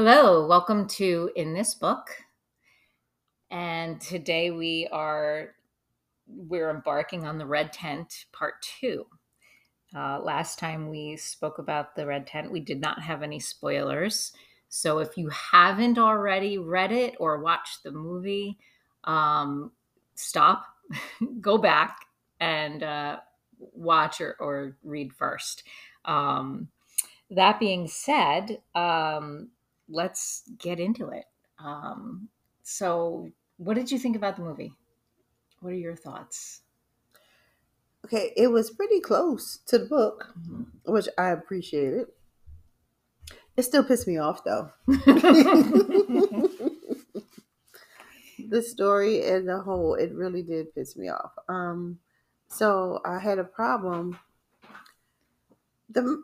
Hello, welcome to In This Book. And today we are we're embarking on the Red Tent Part 2. Uh, last time we spoke about the Red Tent, we did not have any spoilers. So if you haven't already read it or watched the movie, um, stop, go back, and uh, watch or, or read first. Um, that being said, um, let's get into it. Um, so, what did you think about the movie? What are your thoughts? Okay, it was pretty close to the book, Mhm. which I appreciated. It still pissed me off though. the story as a whole, it really did piss me off. Um, so I had a problem. The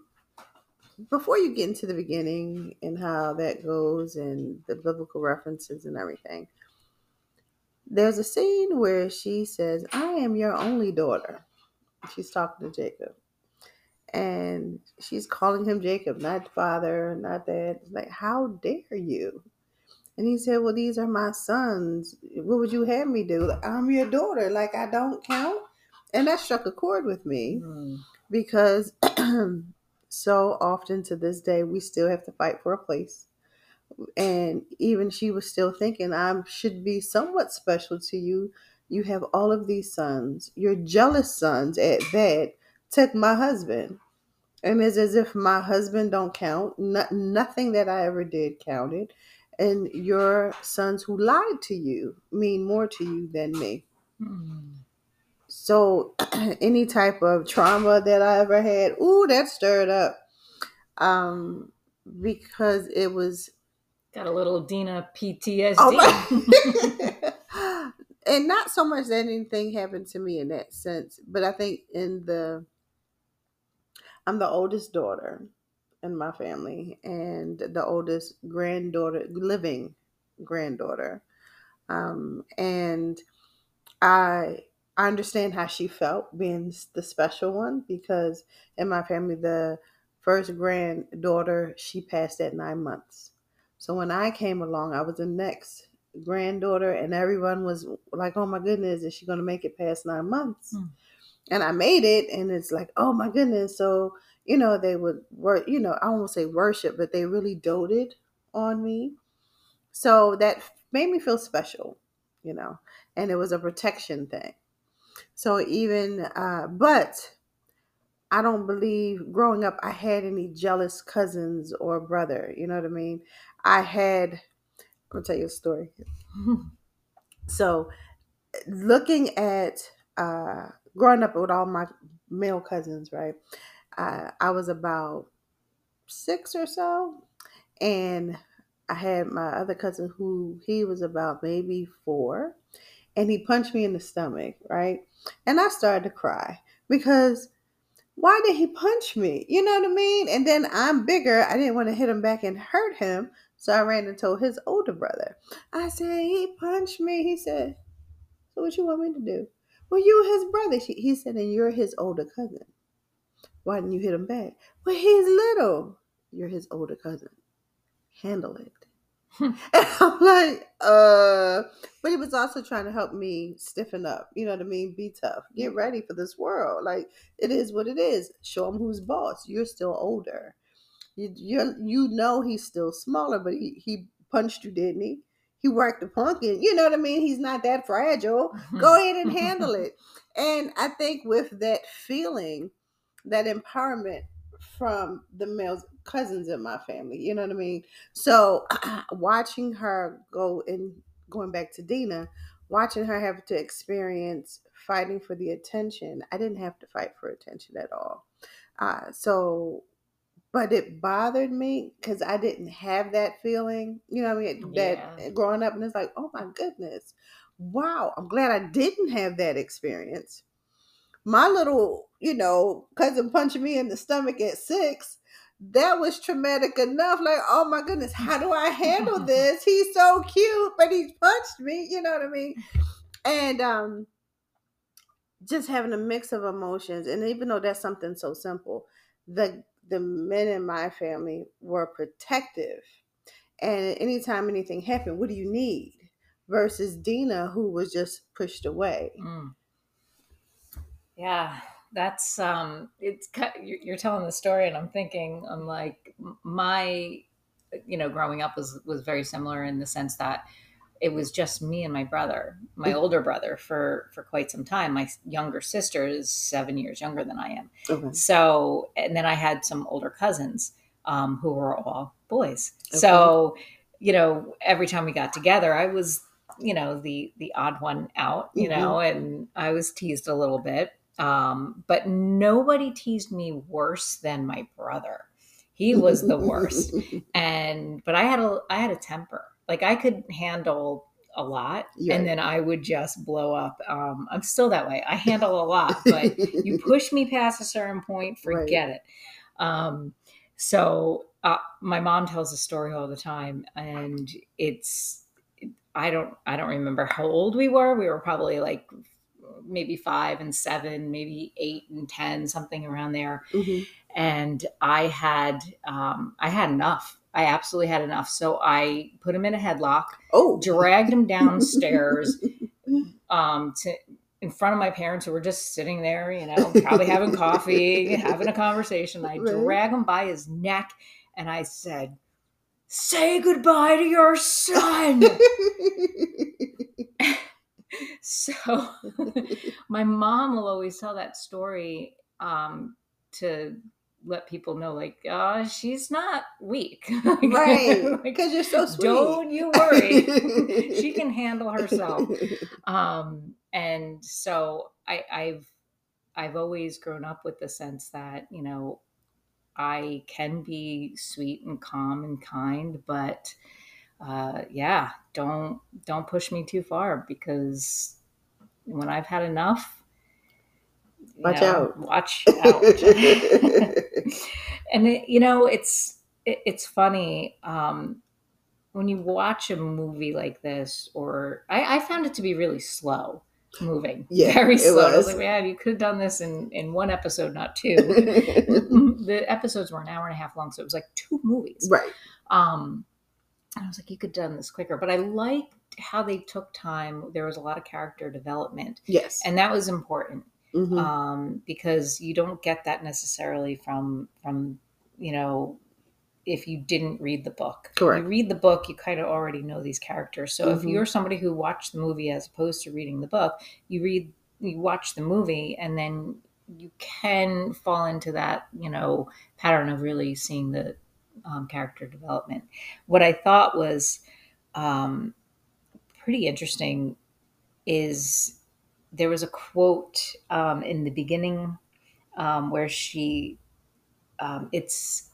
before you get into the beginning and how that goes and the biblical references and everything, there's a scene where she says, "I am your only daughter." She's talking to Jacob, and she's calling him Jacob, not father, not dad. It's like, how dare you? And he said, Well, these are my sons. What would you have me do? Like, I'm your daughter. Like, I don't count. And that struck a chord with me Mm. because so often to this day, we still have to fight for a place. And even she was still thinking, I should be somewhat special to you. You have all of these sons. Your jealous sons at that took my husband. And it's as if my husband don't count. No, nothing that I ever did counted. And your sons who lied to you mean more to you than me. Mm. So any type of trauma that I ever had, ooh, that stirred up. Um, because it was Got a little Dinah PTSD. Oh and not so much that anything happened to me in that sense, but I think in the I'm the oldest daughter in my family and the oldest granddaughter living granddaughter. Um, and I I understand how she felt being the special one because in my family the first granddaughter she passed at nine months. So when I came along, I was the next granddaughter, and everyone was like, "Oh my goodness, is she going to make it past nine months?" Hmm. And I made it, and it's like, "Oh my goodness!" So you know, they would work. You know, I won't say worship, but they really doted on me. So that made me feel special, you know, and it was a protection thing. So even, uh, but I don't believe growing up I had any jealous cousins or brother. You know what I mean? I had. I'm gonna tell you a story. So, looking at uh, growing up with all my male cousins, right? Uh, I was about six or so, and I had my other cousin who he was about maybe four, and he punched me in the stomach, right? And I started to cry because why did he punch me? You know what I mean? And then I'm bigger. I didn't want to hit him back and hurt him. So I ran and told his older brother. I said, he punched me. He said, so what you want me to do? Well, you his brother. He said, and you're his older cousin. Why didn't you hit him back? Well, he's little. You're his older cousin. Handle it. and I'm like, uh, but he was also trying to help me stiffen up. You know what I mean? Be tough. Get ready for this world. Like it is what it is. Show him who's boss. You're still older. You you you know he's still smaller, but he he punched you, didn't he? He worked the pumpkin. You know what I mean? He's not that fragile. Go ahead and handle it. And I think with that feeling, that empowerment from the male cousins in my family, you know what I mean? So watching her go and going back to Dinah, watching her have to experience fighting for the attention. I didn't have to fight for attention at all. Uh, so, but it bothered me because I didn't have that feeling, you know what I mean? That Yeah. growing up, and it's like, oh my goodness, wow, I'm glad I didn't have that experience. My little, you know, cousin punching me in the stomach at six, that was traumatic enough. Like, oh my goodness, how do I handle this? He's so cute, but he punched me, you know what I mean? And um just having a mix of emotions. And even though that's something so simple, the the men in my family were protective And anytime anything happened, what do you need? Versus Dinah, who was just pushed away. Mm. Yeah, that's um. It's you're you're telling the story, and I'm thinking, I'm like, my, you know, growing up was was very similar in the sense that it was just me and my brother, my Mm. older brother, for for quite some time. My younger sister is seven years younger than I am. Okay. So, and then I had some older cousins um, who were all boys. So, you know, every time we got together, I was, you know, the the odd one out, you Mhm. know, and I was teased a little bit. Um, but nobody teased me worse than my brother. He was the worst and but i had a i had a temper like i could handle a lot Yeah. and then i would just blow up um i'm still that way i handle a lot but you push me past a certain point Right. forget it um so uh, my mom tells a story all the time and it's i don't i don't remember how old we were we were probably like maybe five and seven maybe eight and ten something around there Mhm. and I had um, I had enough. I absolutely had enough. So I put him in a headlock, Oh. dragged him downstairs um, to in front of my parents who were just sitting there, you know, probably having coffee, having a conversation. I drag him by his neck, and I said, "Say goodbye to your son." so my mom will always tell that story um, to let people know like uh she's not weak right. Because you're so sweet. don't you worry she can handle herself um and so i i've i've always grown up with the sense that you know i can be sweet and calm and kind but uh yeah don't don't push me too far because when i've had enough Watch know, out. watch out. And it, you know it's it, it's funny um when you watch a movie like this or I, I found it to be really slow moving Yeah, very slow. I was like man you could have done this in in one episode not two. The episodes were an hour and a half long so it was like two movies. Right. um i was like you could have done this quicker but i liked how they took time there was a lot of character development Yes. and that was important Mhm. um, because you don't get that necessarily from from you know if you didn't read the book. Correct. You read the book, you kind of already know these characters. So if Mhm. you're somebody who watched the movie as opposed to reading the book, you read you watch the movie and then you can fall into that you know pattern of really seeing the um, character development. What I thought was um, pretty interesting is there was a quote um, in the beginning um, where she um, it's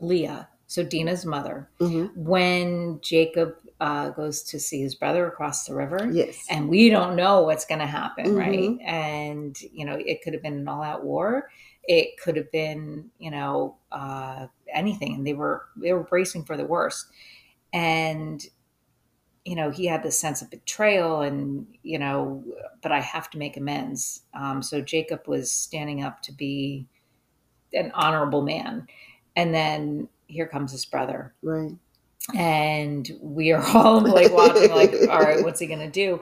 leah so dinah's mother Mhm. when jacob uh, goes to see his brother across the river Yes. and we don't know what's going to happen right Mhm. and you know it could have been an all-out war it could have been you know uh, anything and they were they were bracing for the worst. And you know he had this sense of betrayal and you know but i have to make amends. Um, so jacob was standing up to be an honorable man. And then here comes his brother. Right. and we are all like watching like all right what's he gonna do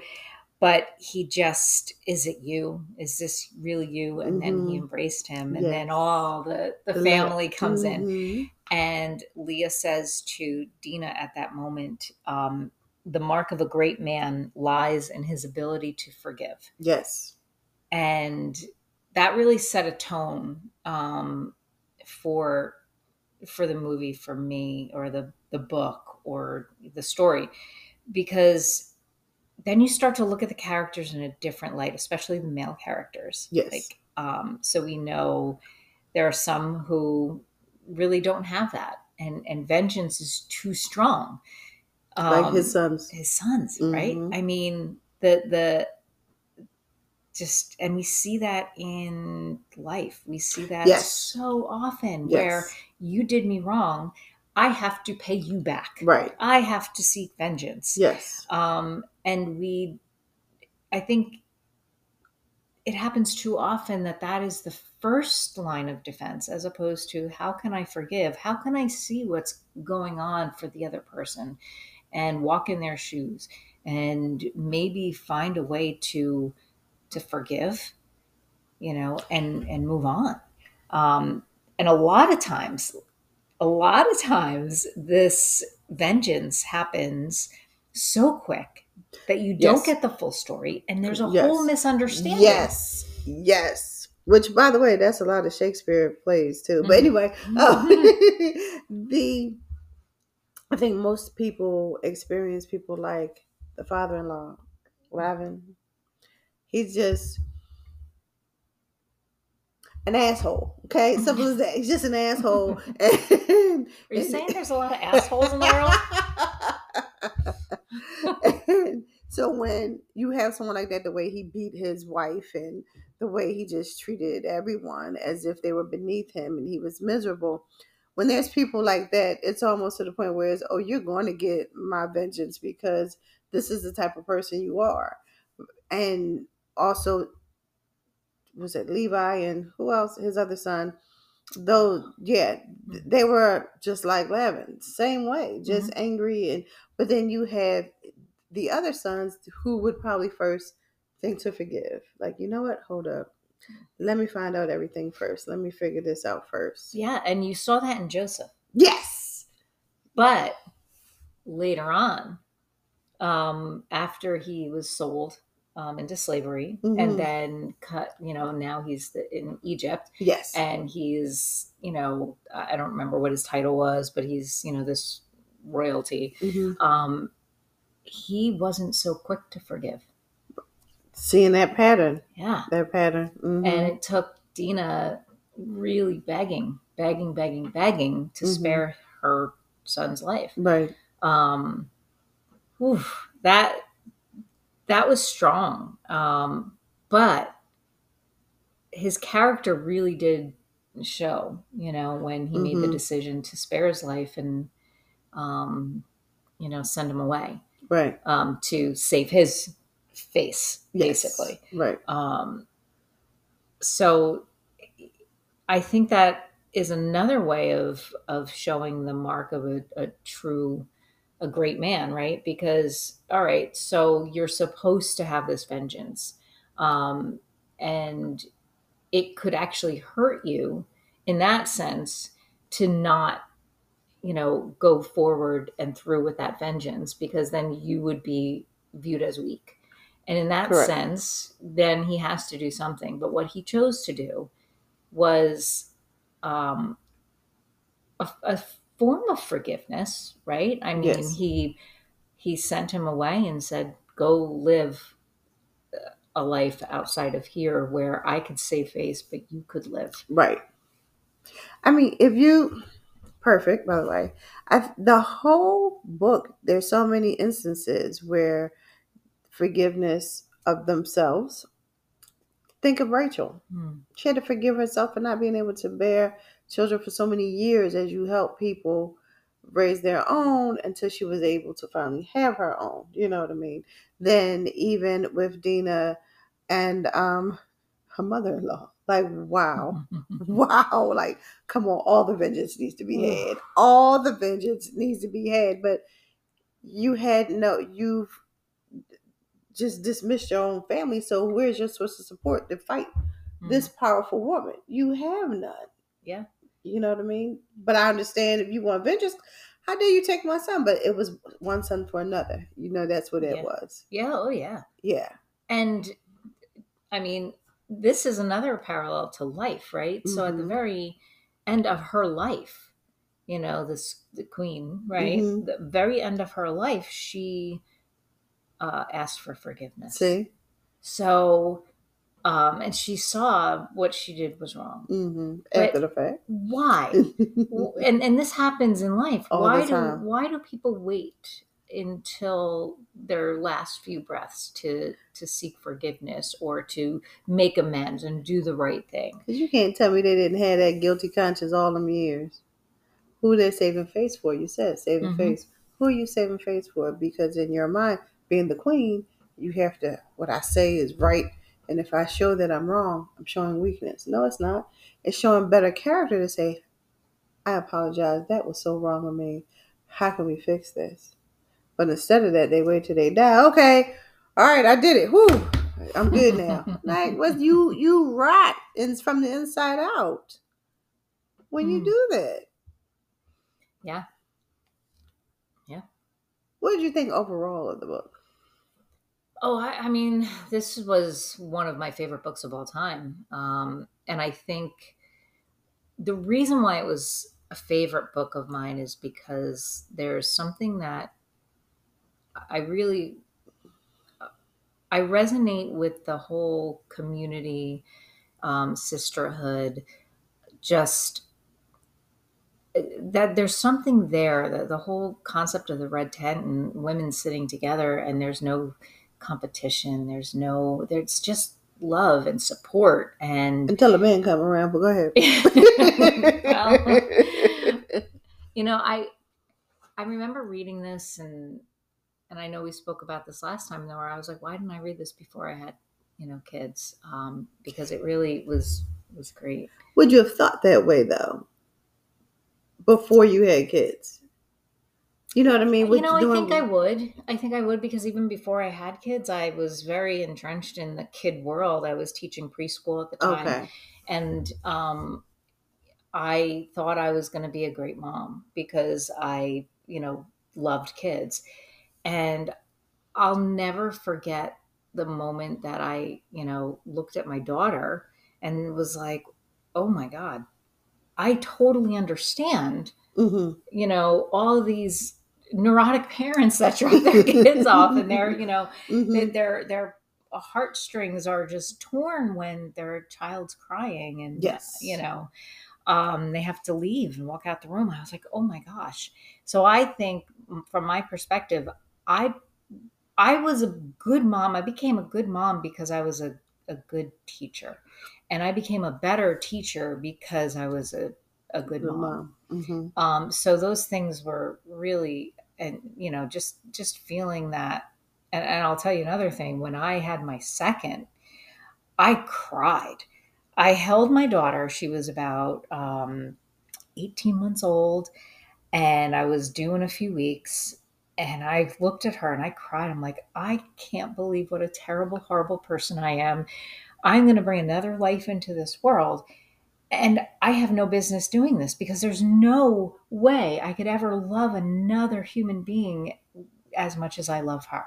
but he just is it you? Is this really you? And then he Mhm. embraced him and then all the the family comes in. Mhm. and leah says to dinah at that moment um, the mark of a great man lies in his ability to forgive. Yes. and that really set a tone um, for for the movie for me or the the book or the story. Because then you start to look at the characters in a different light especially the male characters Yes. like um, so we know there are some who really don't have that and and vengeance is too strong like Um, his sons. his sons, right? Mhm. I mean, the the just and we see that in life. We see that Yes. so often where you did me wrong, I have to pay you back. Right. I have to seek vengeance. Yes. Um and we I think it happens too often that that is the first line of defense as opposed to how can I forgive? How can I see what's going on for the other person and walk in their shoes and maybe find a way to to forgive, you know, and and move on. Um, and a lot of times, a lot of times, this vengeance happens so quick that you don't Yes. get the full story, and there's a Yes. whole misunderstanding. Yes, yes. Which, by the way, that's a lot of Shakespeare plays too. But Mhm. anyway, uh, the I think most people experience people like the father-in-law, Laban. He's just an asshole. Okay, simple as that. He's just an asshole. And, Are you saying there's a lot of assholes in the world? And so when you have someone like that, the way he beat his wife and the way he just treated everyone as if they were beneath him and he was miserable. When there's people like that, it's almost to the point where it's, oh, you're going to get my vengeance because this is the type of person you are. And also, was it Levi and who else? His other son. Though, yeah, they were just like Laban, same way, just angry. And but then you have the other sons who would probably first think to forgive. Like, you know what? Hold up. Let me find out everything first. Let me figure this out first. yeah, and you saw that in Joseph. Yes. But later on, um, after he was sold um, into slavery Mhm. and then cut, you know, now he's the, in Egypt Yes. and he's, you know, I don't remember what his title was, but he's, you know, this royalty. Mhm. Um, he wasn't so quick to forgive. Seeing that pattern. Yeah. That pattern. Mhm. And it took Dinah really begging, begging, begging, begging to Mhm. spare her son's life. right. um oof, that that was strong um but his character really did show you know when he made the Mhm. decision to spare his life and um you know send him away Right. um to save his face Yes. basically Right. um, so I think that is another way of of showing the mark of a, a true a great man, right? Because all right, so you're supposed to have this vengeance, um, and it could actually hurt you in that sense to not you know go forward and through with that vengeance because then you would be viewed as weak and in that Correct. sense then he has to do something but what he chose to do was um, a, a form of forgiveness right i mean Yes. he he sent him away and said go live a life outside of here where i could save face but you could live Right. I mean, if you perfect, by the way, I the whole book. There's so many instances where forgiveness of themselves. Think of Rachel. Hmm. She had to forgive herself for not being able to bear children for so many years as you help people raise their own until she was able to finally have her own. You know what I mean? Then even with Dinah and um her mother-in-law. Like wow. Wow, like come on, all the vengeance needs to be had. All the vengeance needs to be had, but you had no you've just dismissed your own family, so where's your source of support to fight Hmm. this powerful woman? You have none. Yeah. You know what I mean? But I understand if you want vengeance, how dare you take my son? But it was one son for another. You know that's what it Yeah. was. yeah oh yeah Yeah. and i mean this is another parallel to life right so at the Mhm. very end of her life you know this the queen right Mhm. the very end of her life she uh asked for forgiveness See? so um and she saw what she did was wrong Mm-hmm. After the fact. why and and this happens in life All why do time. why do people wait until their last few breaths to to seek forgiveness or to make amends and do the right thing Because you can't tell me they didn't have that guilty conscience all them years. Who they saving face for? You said saving Mhm. face. Who are you saving face for? Because in your mind, being the queen, you have to, what I say is right, And if I show that I'm wrong, I'm showing weakness. No, it's not. It's showing better character to say, I apologize. That was so wrong of me. How can we fix this? But instead of that, they wait till they die. Okay, all right, I did it. Whoo, I'm good now. like, was you you rot and from the inside out when you Mm. do that. Yeah. Yeah. What did you think overall of the book? Oh, I, I mean, this was one of my favorite books of all time. Um, and I think the reason why it was a favorite book of mine is because there's something that I really I resonate with the whole community um, sisterhood just uh, that there's something there that the whole concept of the red tent and women sitting together and there's no competition there's no there's just love and support and Until the men come around, but go ahead. Well, you know i i remember reading this and and i know we spoke about this last time though where i was like why didn't i read this before i had you know kids um because it really was was great Would you have thought that way though? Before you had kids? You know what I mean? you What know i think i would i think i would because even before i had kids i was very entrenched in the kid world i was teaching preschool at the time Okay. and um, I thought I was going to be a great mom because I, you know, loved kids, and I'll never forget the moment that I, you know, looked at my daughter and was like, "Oh my god, I totally understand." Hmm You know, all these neurotic parents that drop their kids off, and they're, you know, hmm their their heartstrings are just torn when their child's crying and Yes. you know um, they have to leave and walk out the room. I was like oh my gosh. So i think from my perspective i i was a good mom. I became a good mom because i was a, a good teacher. And i became a better teacher because i was a, a good, Good mom. mom. hmm um, so those things were really and you know just just feeling that and, and i'll tell you another thing when i had my second i cried. I held my daughter she was about um, 18 months old and i was due in a few weeks and i looked at her and i cried. I'm like i can't believe what a terrible horrible person i am. I'm going to bring another life into this world and I have no business doing this because there's no way I could ever love another human being as much as I love her.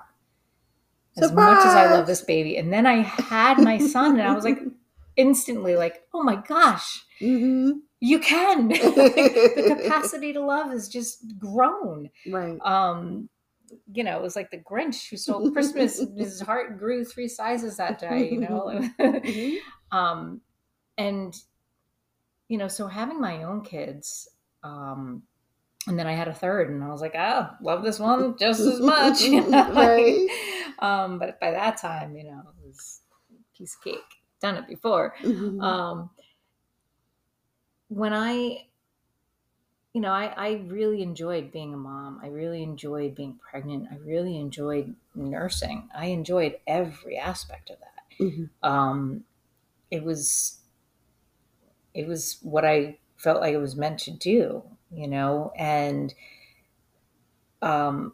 As much as I love this baby. And then I had my son and I was like instantly like, "Oh my gosh, hmm you can." the capacity to love has just grown. Right. Um you know, it was like the Grinch who stole Christmas. His heart grew three sizes that day, you know. Mhm. um and you know so having my own kids um and then i had a third and i was like oh love this one just as much you know? Right. um but by that time you know it was piece of cake done it before Mhm. um when i you know I, I really enjoyed being a mom i really enjoyed being pregnant i really enjoyed nursing i enjoyed every aspect of that Mhm. um, it was it was what I felt like it was meant to do, you know, and um,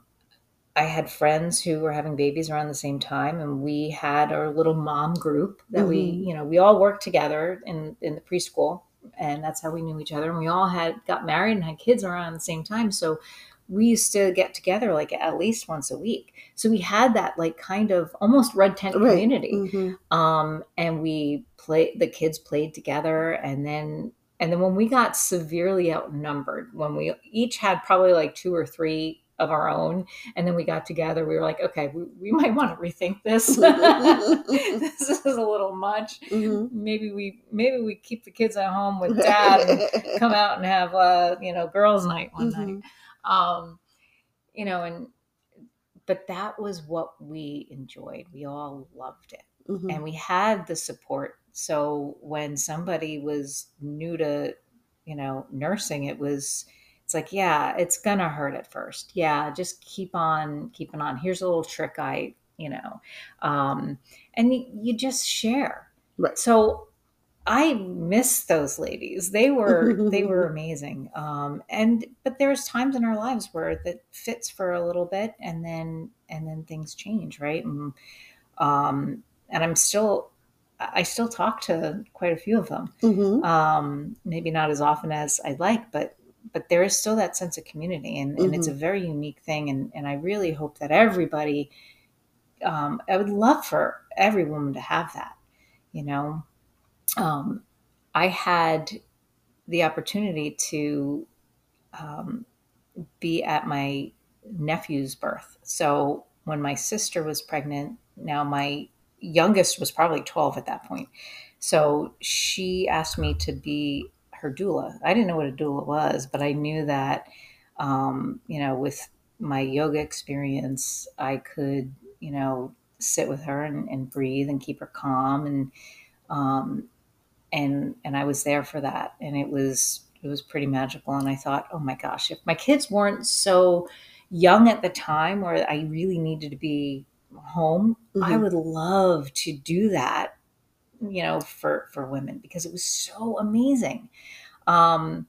I had friends who were having babies around the same time, and we had our little mom group that we, Mhm. you know, we all worked together in in the preschool, and that's how we knew each other. And we all had got married and had kids around the same time, so we used to get together like at least once a week. So we had that like kind of almost red tent Right. community Mhm. um, and we played the kids played together and then and then when we got severely outnumbered when we each had probably like two or three of our own and then we got together we were like okay we, we might want to rethink this this is a little much Mhm. maybe we maybe we keep the kids at home with dad and come out and have a, you know girls night one night Mhm. Um you know and but that was what we enjoyed we all loved it Mhm. and we had the support so when somebody was new to you know nursing it was it's like yeah it's gonna hurt at first yeah just keep on keeping on here's a little trick i you know, um, and you, you just share. Right. So I miss those ladies. They were they were amazing. Um, and but there's times in our lives where that fits for a little bit, and then and then things change, right? And um, and I'm still I still talk to quite a few of them. Mhm. Um, maybe not as often as I'd like, but but there is still that sense of community, and, and it's a very unique thing. And and I really hope that everybody. Um, I would love for every woman to have that, you know um, I had the opportunity to um, be at my nephew's birth. So when my sister was pregnant, now my youngest was probably 12 at that point. So she asked me to be her doula. I didn't know what a doula was, but I knew that, um, you know, with my yoga experience, I could, you know, sit with her and, and breathe and keep her calm and um, and and I was there for that, and it was it was pretty magical. And I thought, oh my gosh, if my kids weren't so young at the time, where I really needed to be home, I Mhm. would love to do that, you know, for for women because it was so amazing. Um,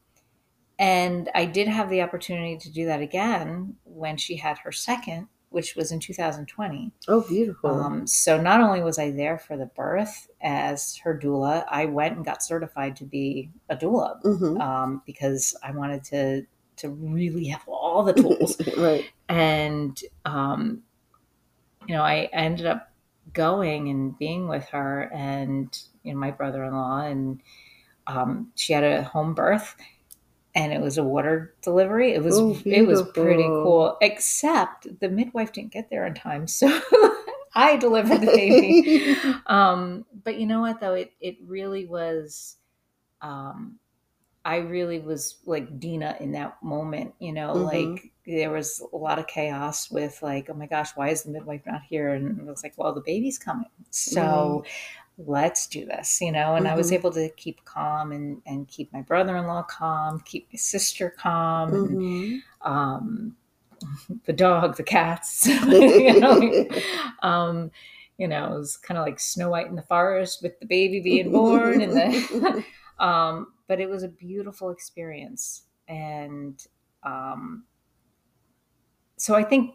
and I did have the opportunity to do that again when she had her second, which was in 2020. Oh, beautiful. Um, so not only was I there for the birth as her doula, I went and got certified to be a doula Mhm. um, because I wanted to to really have all the tools. right. and um, you know, I ended up going and being with her and you know my brother-in-law, and um, she had a home birth. And it was a water delivery. It was Oh, it was pretty cool. Except the midwife didn't get there in time, so I delivered the baby. um, but you know what though it it really was um, i really was like dinah in that moment you know Mhm. like there was a lot of chaos with like oh my gosh why is the midwife not here and it was like well the baby's coming so let's do this you know and i was Mhm. able to keep calm and and keep my brother-in-law calm keep my sister calm and Mhm. um, the dog, the cats, you know, um, you know, it was kind of like Snow White in the forest with the baby being born, and the, um, but it was a beautiful experience, and um, so I think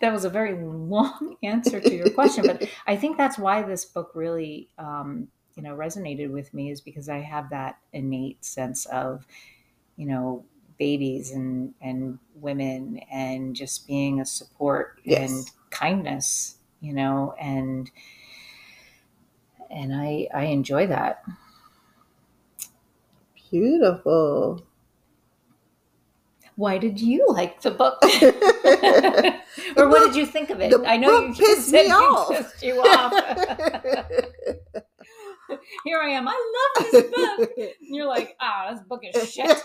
that was a very long answer to your question, but I think that's why this book really, um, you know, resonated with me is because I have that innate sense of, you know, babies and and women and just being a support Yes. and kindness, you know, and and I I enjoy that. Beautiful. Why did you like the book? or what did you think of it? The I know book you pissed me off. pissed you off. Here I am. I love this book. And you're like, ah, this book is shit.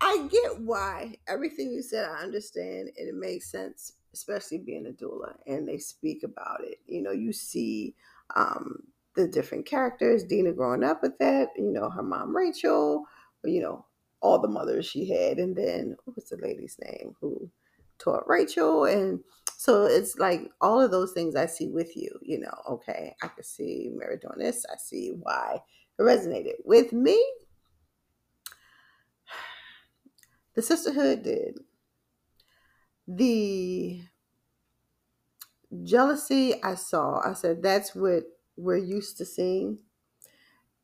I get why everything you said. I understand, and it makes sense, especially being a doula, and they speak about it. You know, you see um, the different characters. Dinah growing up with that. You know, her mom Rachel. You know, all the mothers she had, and then what was the lady's name who taught Rachel, and so it's like all of those things I see with you. You know, okay, I can see Mary doing this. I see why it resonated with me. The sisterhood did. The jealousy I saw, I said that's what we're used to seeing.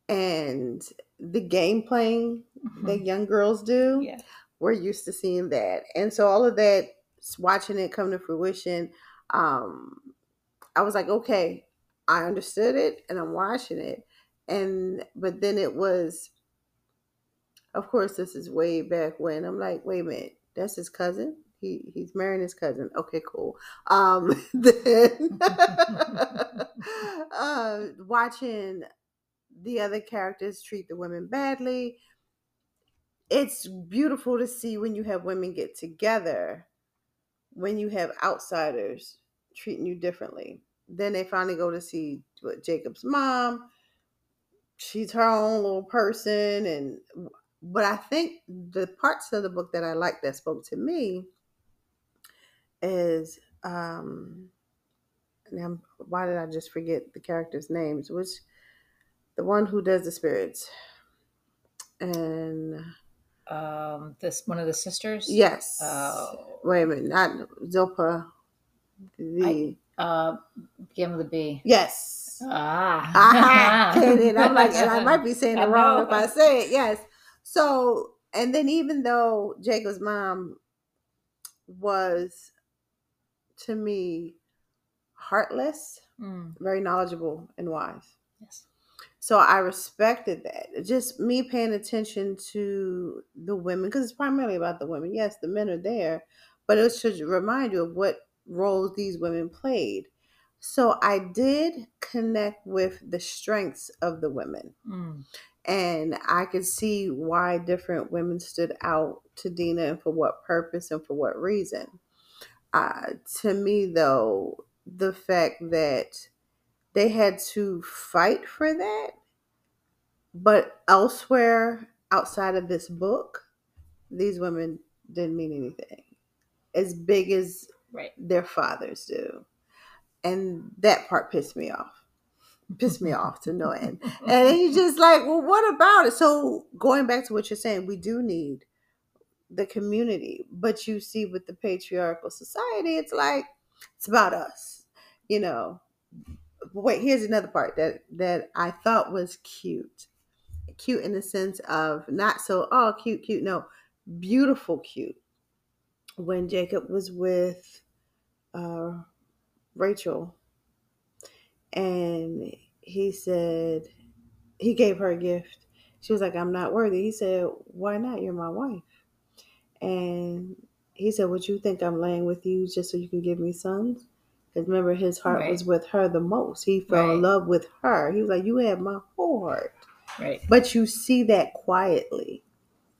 And the game playing that young girls do, yeah. we're used to seeing that. And so all of that, watching it come to fruition, um, I was like, okay, I understood it and I'm watching it. And but then it was of course this is way back when I'm like, wait a minute, that's his cousin? He he's marrying his cousin. Okay, cool. Um then uh watching the other characters treat the women badly. It's beautiful to see when you have women get together, when you have outsiders treating you differently. Then they finally go to see what Jacob's mom. She's her own little person, and but I think the parts of the book that I like that spoke to me is um now why did I just forget the characters' names? Which the one who does the spirits. And Um, this one of the sisters. yes. Oh. Wait a minute, not Zilpah. The Uh, begin with a B. yes. Ah. It. I'm like, and I might be saying it wrong if I say it. Yes. So, and then even though Jacob's mom was, to me, heartless, Mm, very knowledgeable and wise. yes. So I respected that. Just me paying attention to the women, because it's primarily about the women. Yes, the men are there, but it should remind you of what roles these women played. So I did connect with the strengths of the women. Mm, And I could see why different women stood out to Dinah and for what purpose and for what reason. Uh, to me, though, the fact that they had to fight for that, but elsewhere outside of this book, these women didn't mean anything as big as right. their fathers do. And that part pissed me off. Pissed me off to no end. And then you just like, well, what about it? So going back to what you're saying, we do need the community, but you see with the patriarchal society, it's like it's about us, you know. Wait, here's another part that that I thought was cute, cute in the sense of not so oh cute, cute, no, beautiful, cute. When Jacob was with uh, Rachel, and he said he gave her a gift. She was like, "I'm not worthy." He said, "Why not? You're my wife." And he said, "Would you think I'm laying with you just so you can give me sons?" Because remember, his heart Right. was with her the most. He fell in love with her. He was like, "You have my whole heart." Right. But you see that quietly.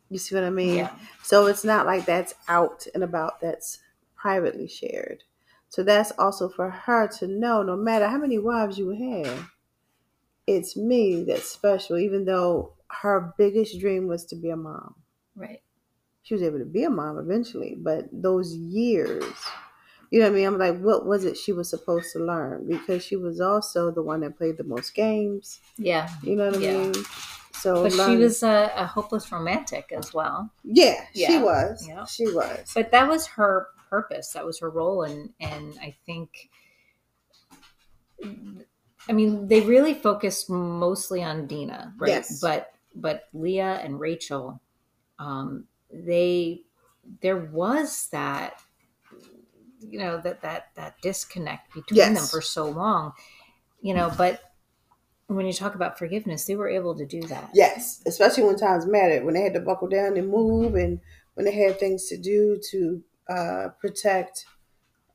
You see what I mean? Yeah. So it's not like that's out and about, that's privately shared. So that's also for her to know no matter how many wives you have, it's me that's special, even though her biggest dream was to be a mom. Right. She was able to be a mom eventually, but those years, you know what I mean? I'm like, what was it she was supposed to learn? Because she was also the one that played the most games. Yeah. You know what I Yeah. mean? So But she was a, a hopeless romantic as well. yeah, she was. Yeah. She was. But that was her purpose. That was her role, and and I think. I mean, they really focused mostly on Dinah, right? Yes. But but Leah and Rachel, um, they there was that, you know, that that that disconnect between them for so long, you know. But when you talk about forgiveness, they were able to do that. Yes, especially when times mattered, when they had to buckle down and move, and when they had things to do to uh, protect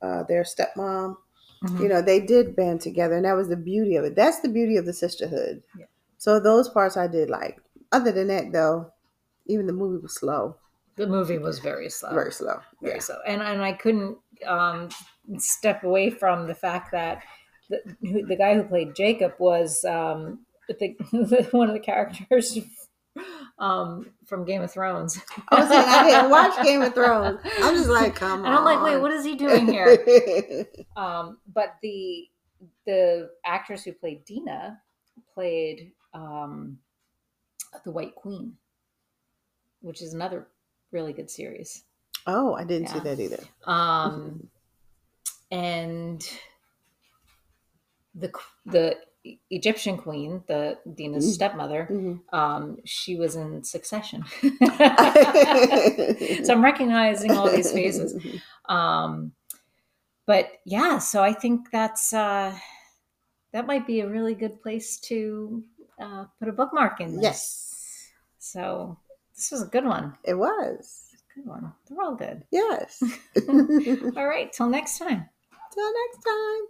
uh, their stepmom. Mhm. You know, they did band together, and that was the beauty of it. That's the beauty of the sisterhood. Yeah. So those parts I did like. Other than that, though, even the movie was slow, The movie was very slow. very slow. very Yeah. so and and I couldn't um, step away from the fact that the who, the guy who played Jacob was um, the, one of the characters um, from Game of Thrones. Oh, see, I didn't watch Game of Thrones. I'm just like, come and I'm like, wait, what is he doing here? um, but the the actress who played Dinah played um, the White Queen, which is another really good series. Oh, I didn't see that either. um, and the the Egyptian queen, the Dinah's Mhm. stepmother, Mhm. um, she was in Succession. so I'm recognizing all these faces. Um, but yeah, so I think that's uh, that might be a really good place to uh, put a bookmark in. This. yes, So this was a good one. it was. Good one. They're all good. Yes. All right. Till next time. Till next time.